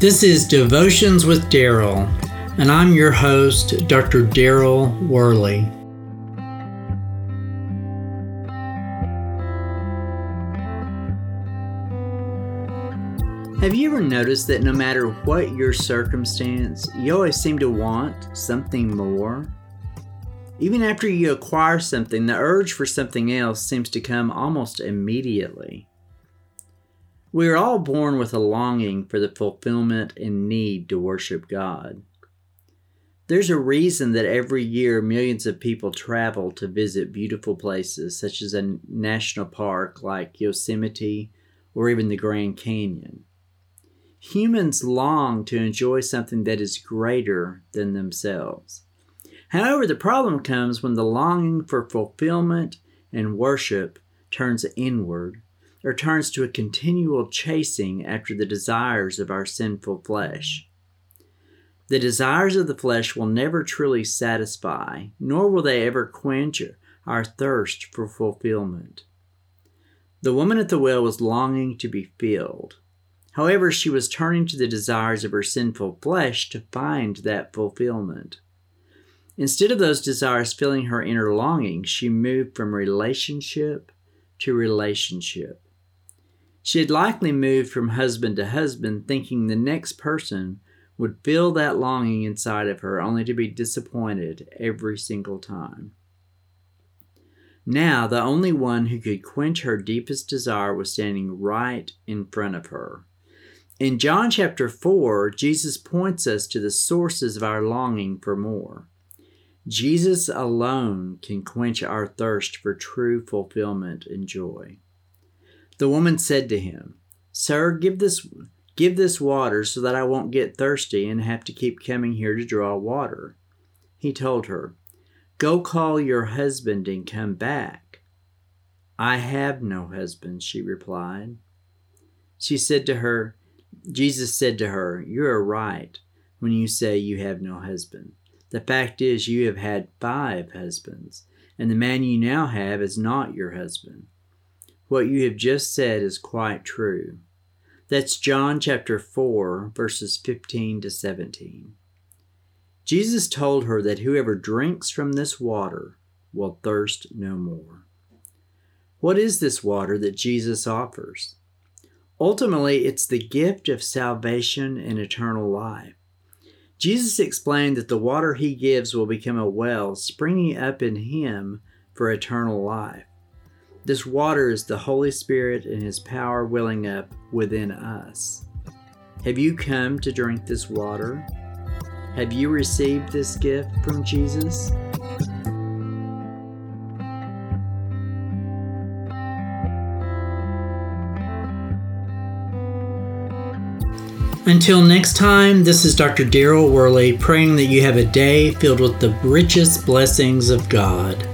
This is Devotions with Daryl, and I'm your host, Dr. Daryl Worley. Have you ever noticed that no matter what your circumstance, you always seem to want something more? Even after you acquire something, the urge for something else seems to come almost immediately. We are all born with a longing for the fulfillment and need to worship God. There's a reason that every year millions of people travel to visit beautiful places such as a national park like Yosemite or even the Grand Canyon. Humans long to enjoy something that is greater than themselves. However, the problem comes when the longing for fulfillment and worship turns inward or turns to a continual chasing after the desires of our sinful flesh. The desires of the flesh will never truly satisfy, nor will they ever quench our thirst for fulfillment. The woman at the well was longing to be filled. However, she was turning to the desires of her sinful flesh to find that fulfillment. Instead of those desires filling her inner longing, she moved from relationship to relationship. She had likely moved from husband to husband, thinking the next person would fill that longing inside of her, only to be disappointed every single time. Now, the only one who could quench her deepest desire was standing right in front of her. In John chapter 4, Jesus points us to the sources of our longing for more. Jesus alone can quench our thirst for true fulfillment and joy. The woman said to him, Sir, give this give this water so that I won't get thirsty and have to keep coming here to draw water. He told her, Go call your husband and come back. I have no husband, she replied. She said to her, Jesus said to her, You are right when you say you have no husband. The fact is, you have had five husbands, and the man you now have is not your husband. What you have just said is quite true. That's John chapter 4, verses 15 to 17. Jesus told her that whoever drinks from this water will thirst no more. What is this water that Jesus offers? Ultimately, it's the gift of salvation and eternal life. Jesus explained that the water he gives will become a well springing up in him for eternal life. This water is the Holy Spirit and his power welling up within us. Have you come to drink this water? Have you received this gift from Jesus? Until next time, this is Dr. Daryl Worley praying that you have a day filled with the richest blessings of God.